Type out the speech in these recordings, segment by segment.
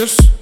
Peixes.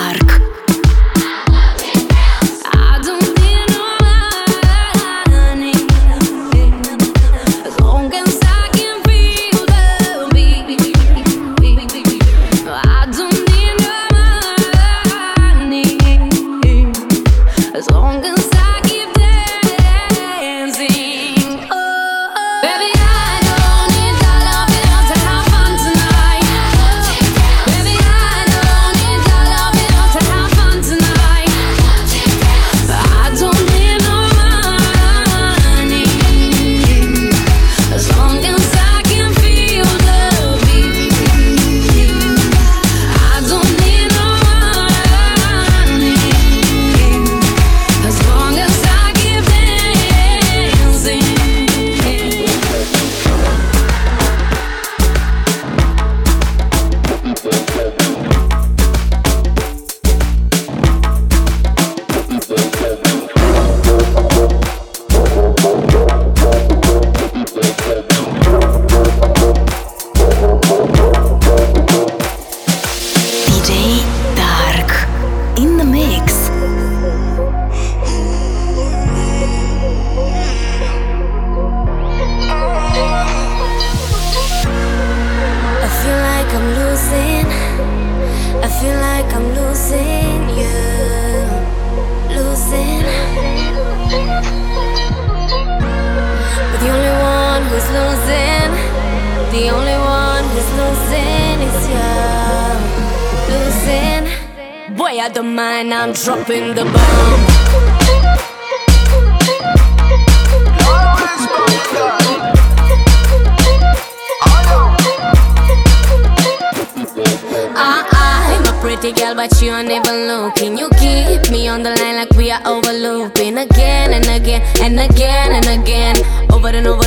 Парк.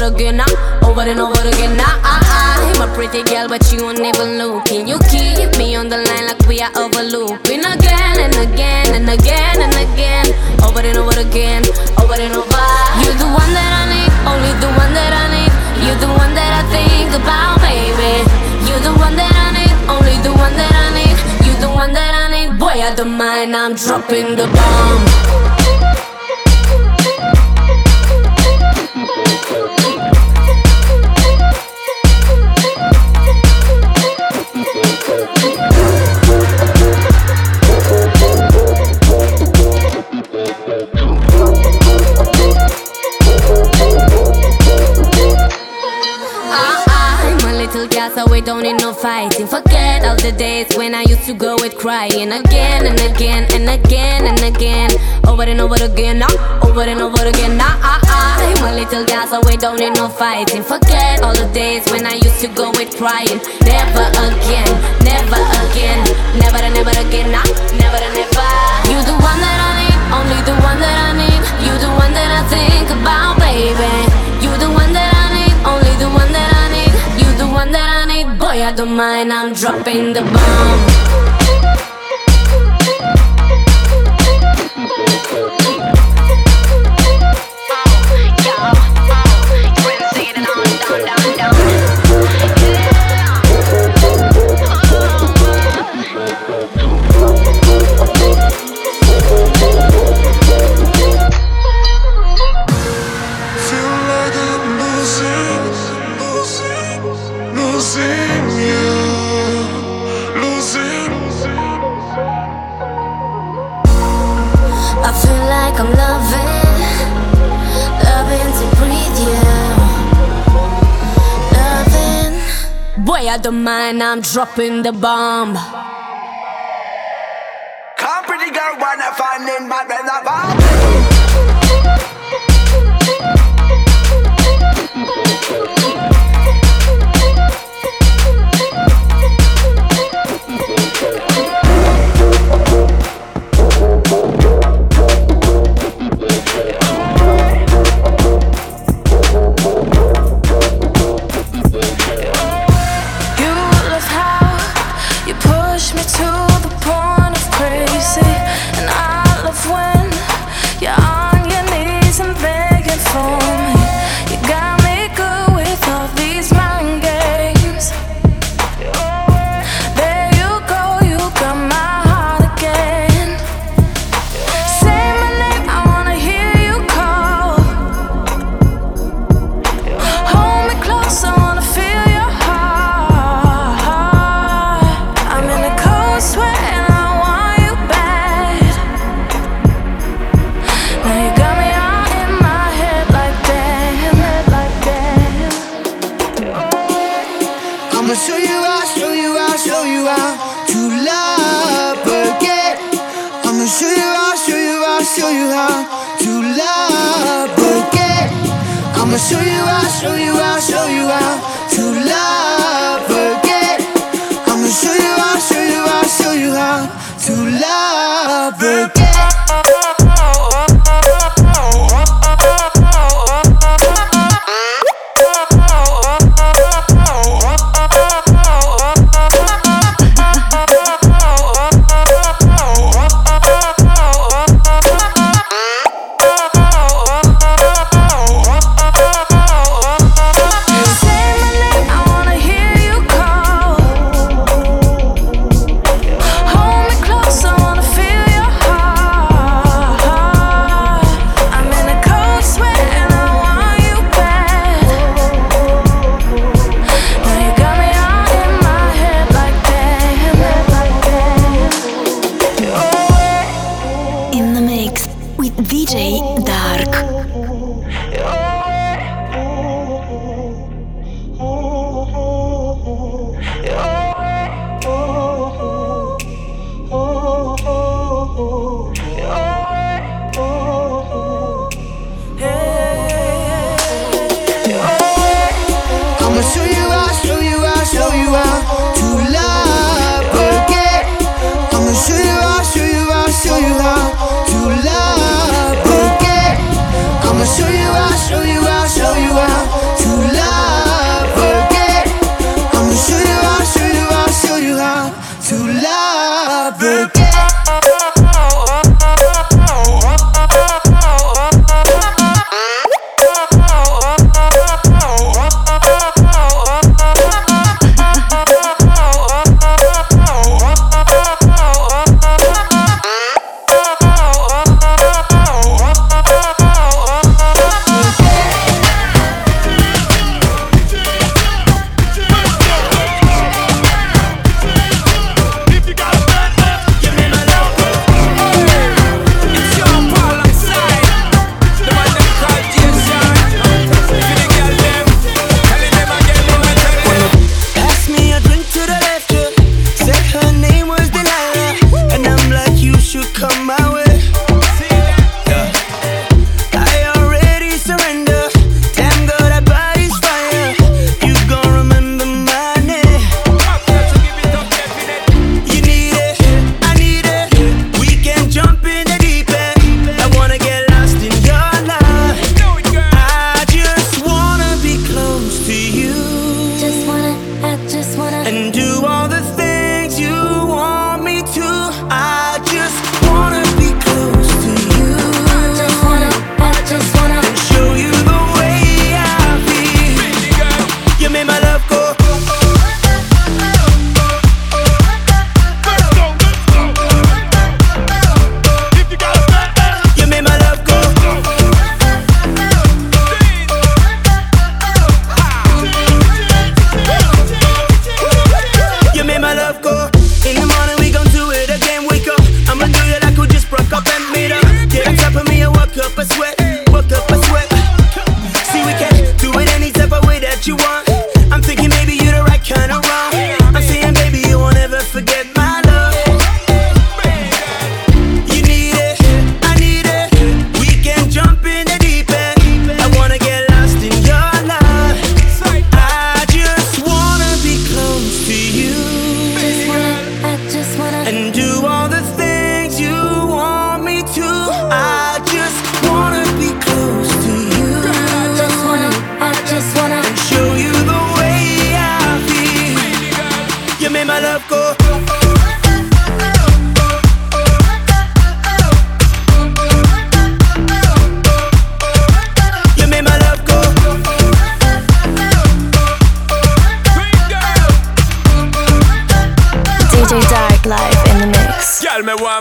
Again, now, over and over again. Now, ah, ah, I'm a pretty girl, but you ain't even looking. You keep me on the line like we are overlooping again and again and again and again. Over and over again, over and over. You're the one that I need, only the one that I need. You're the one that I think about, baby. You're the one that I need, only the one that I need. You're the one that I need. Boy, I don't mind, I'm dropping the bomb. The days when I used to go with crying again and again and again and again. Over and over again, now, over and over again. Now, ah, ah, I'm a little girl, so we don't need no fighting. Forget all the days when I used to go with crying. Never again, never again, never and never again. Now, never and never. You're the one that I need, only the one that I need. You're the one that I think about, baby. I don't mind, I'm dropping the bomb. The bomb.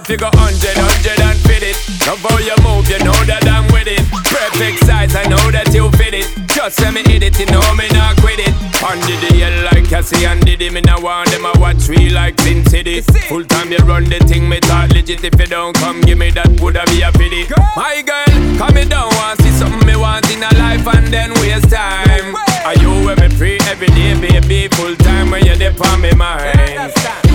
up, you go hundred, hundred and fit it. Love how you move, you know that I'm with it. Perfect size, I know that you fit it. Just let me hit it, you know me not quit it. Under the hill like Cassie and Diddy, me not want them I watch we like Sin City. Full time you run the thing, me talk legit. If you don't come, give me that woulda be a pity. My girl, come me down, want see something me want in a life and then waste time. Are you with me free every day, baby? Full time when you're there on me mind.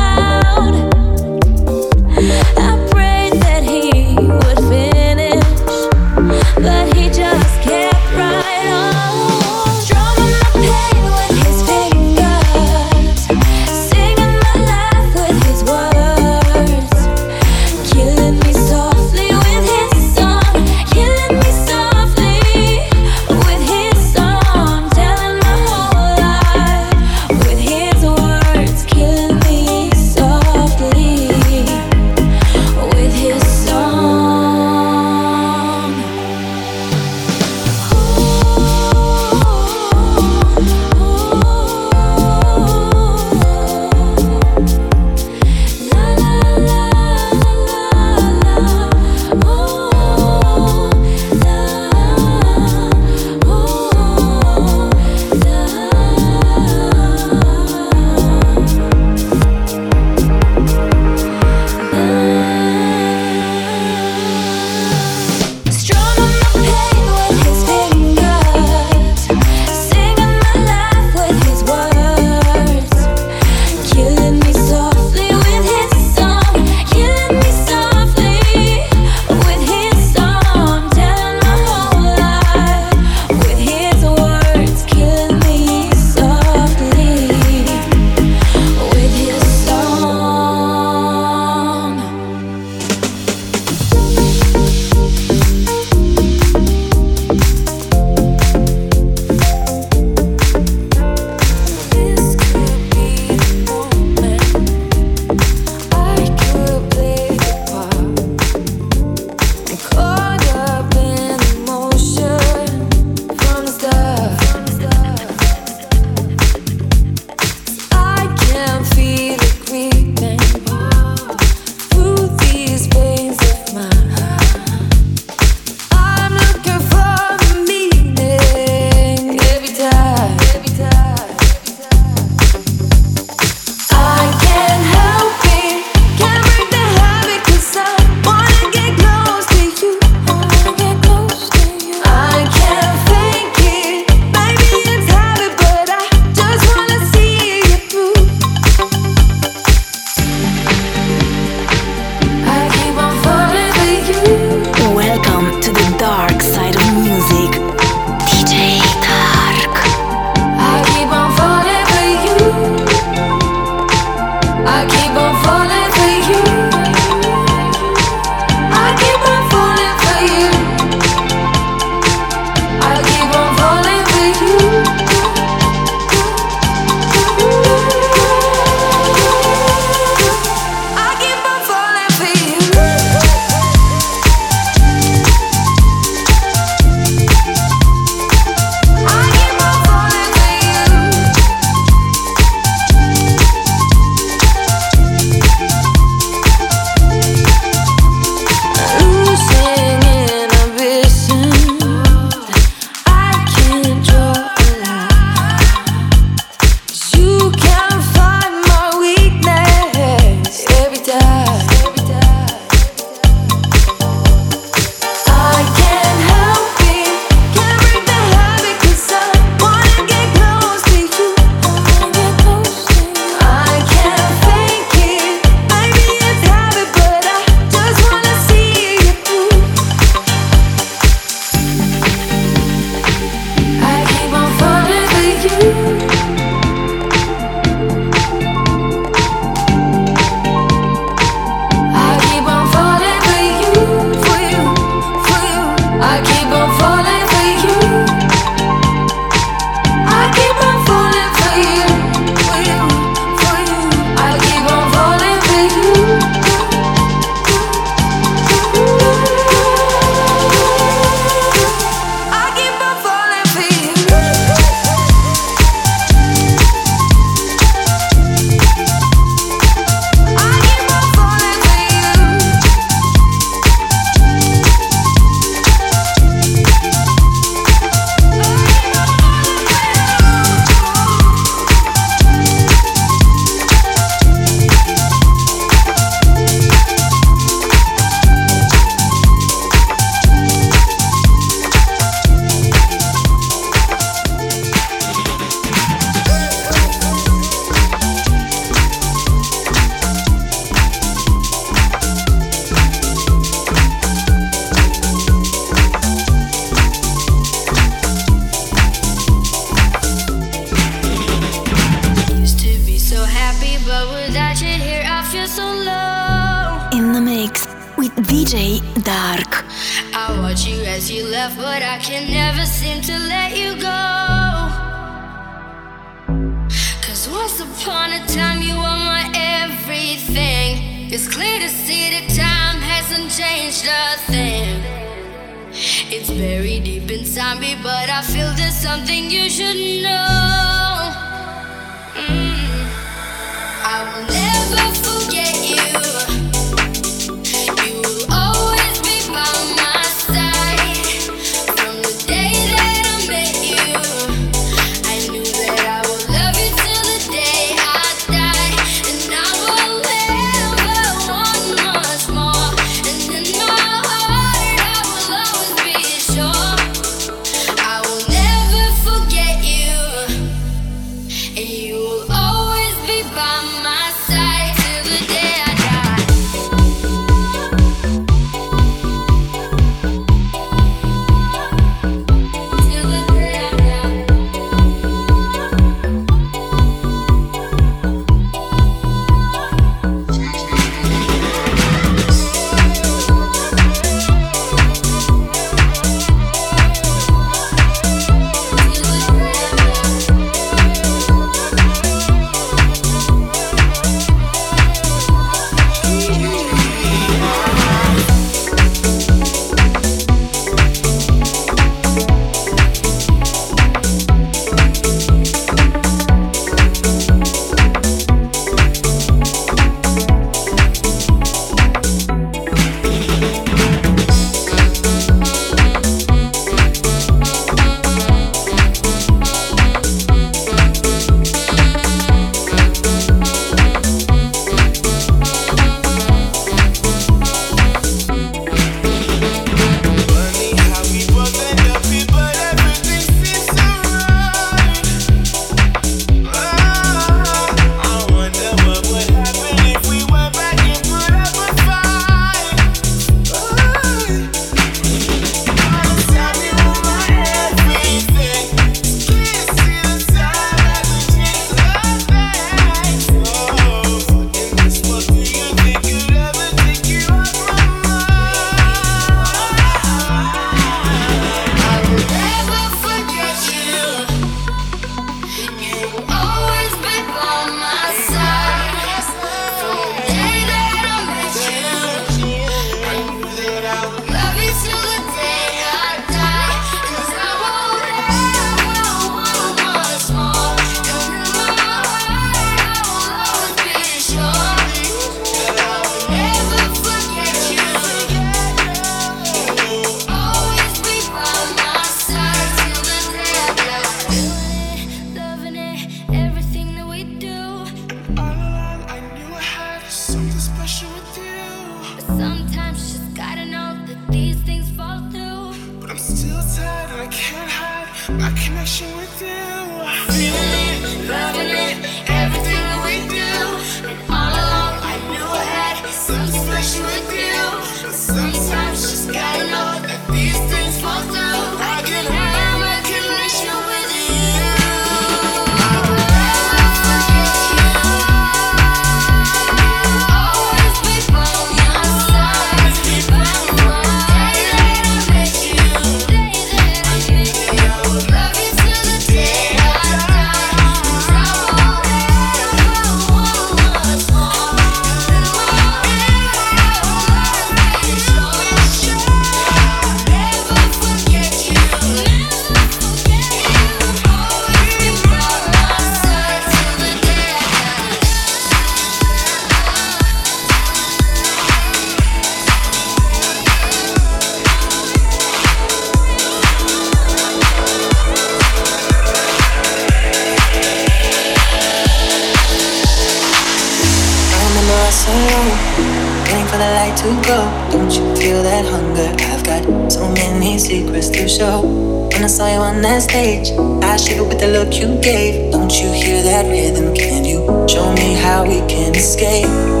Escape?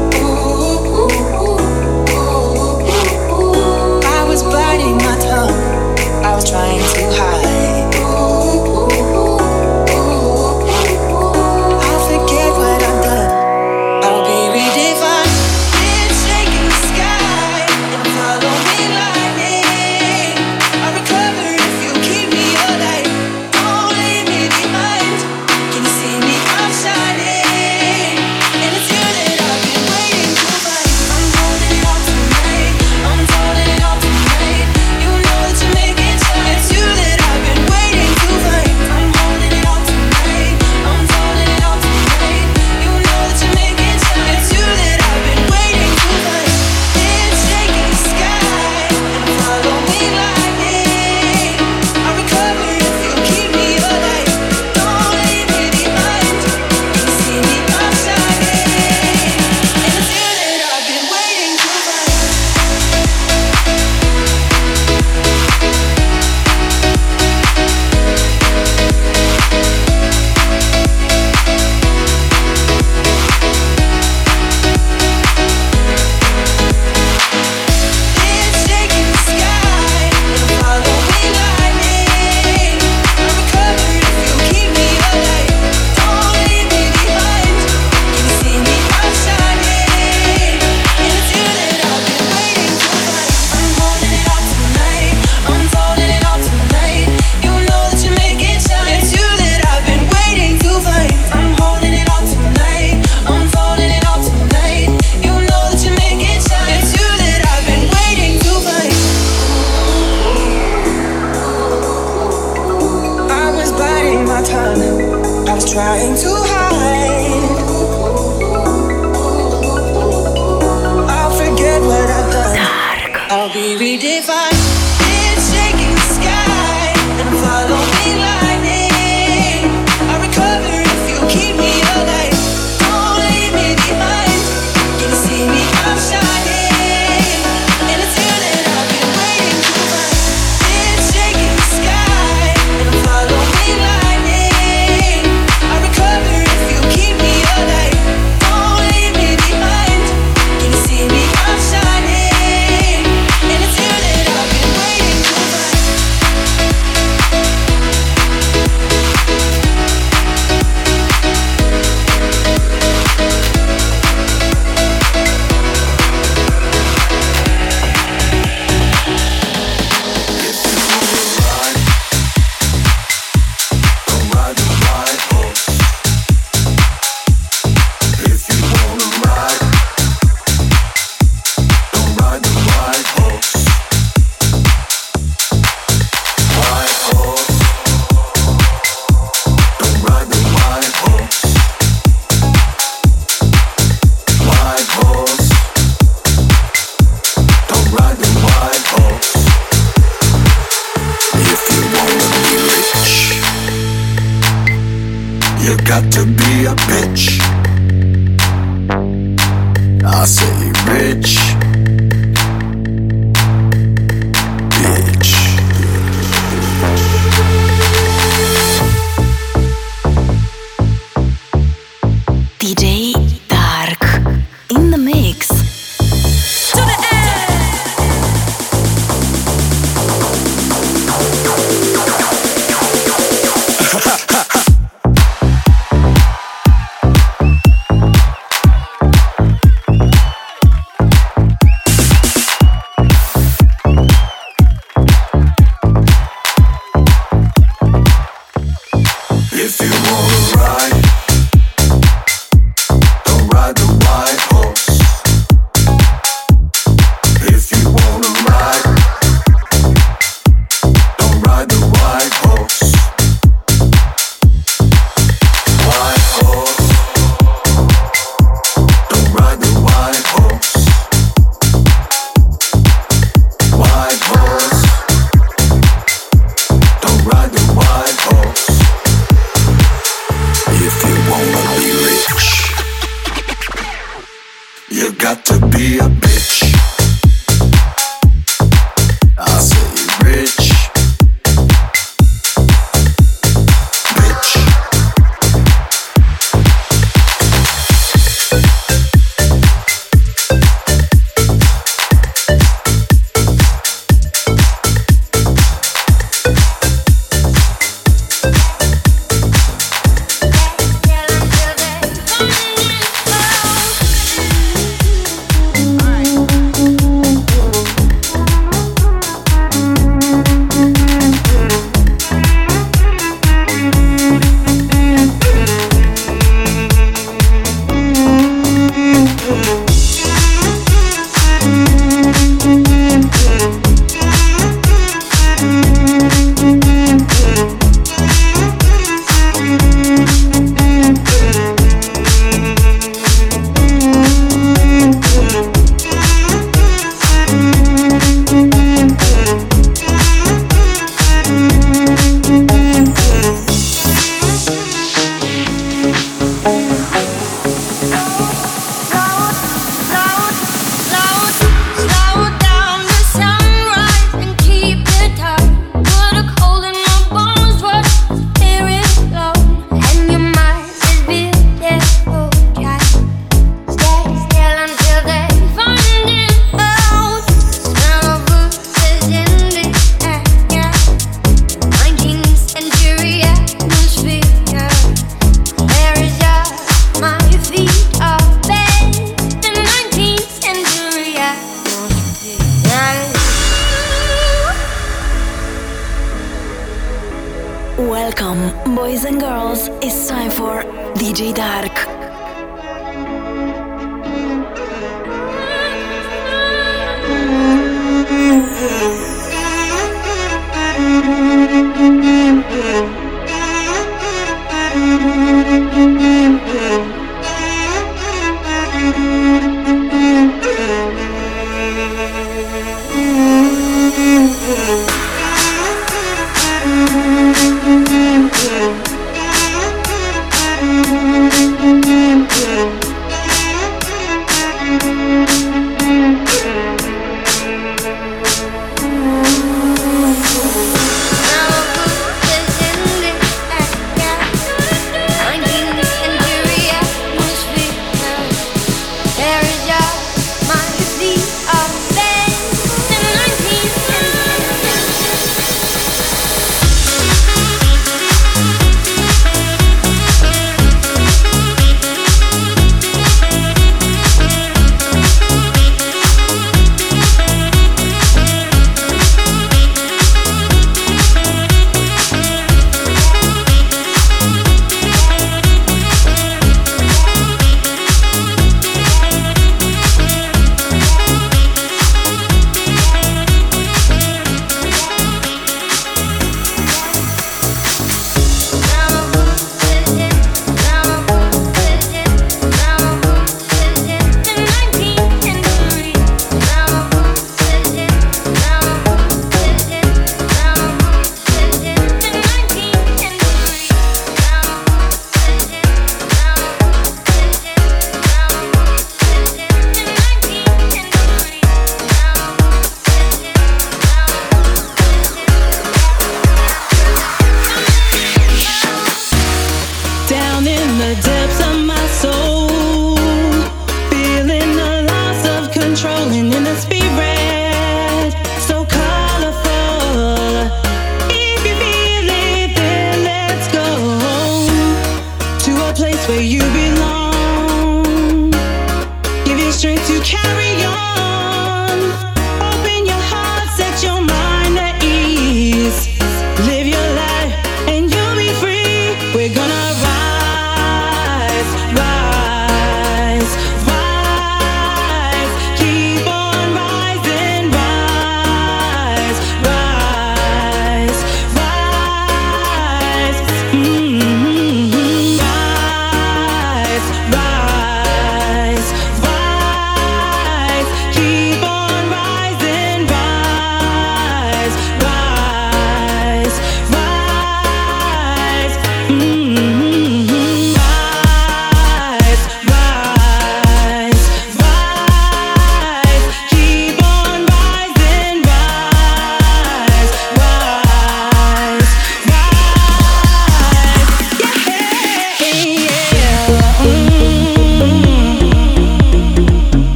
I was trying to hide. I'll forget what I've done. I'll be redefined. Mix.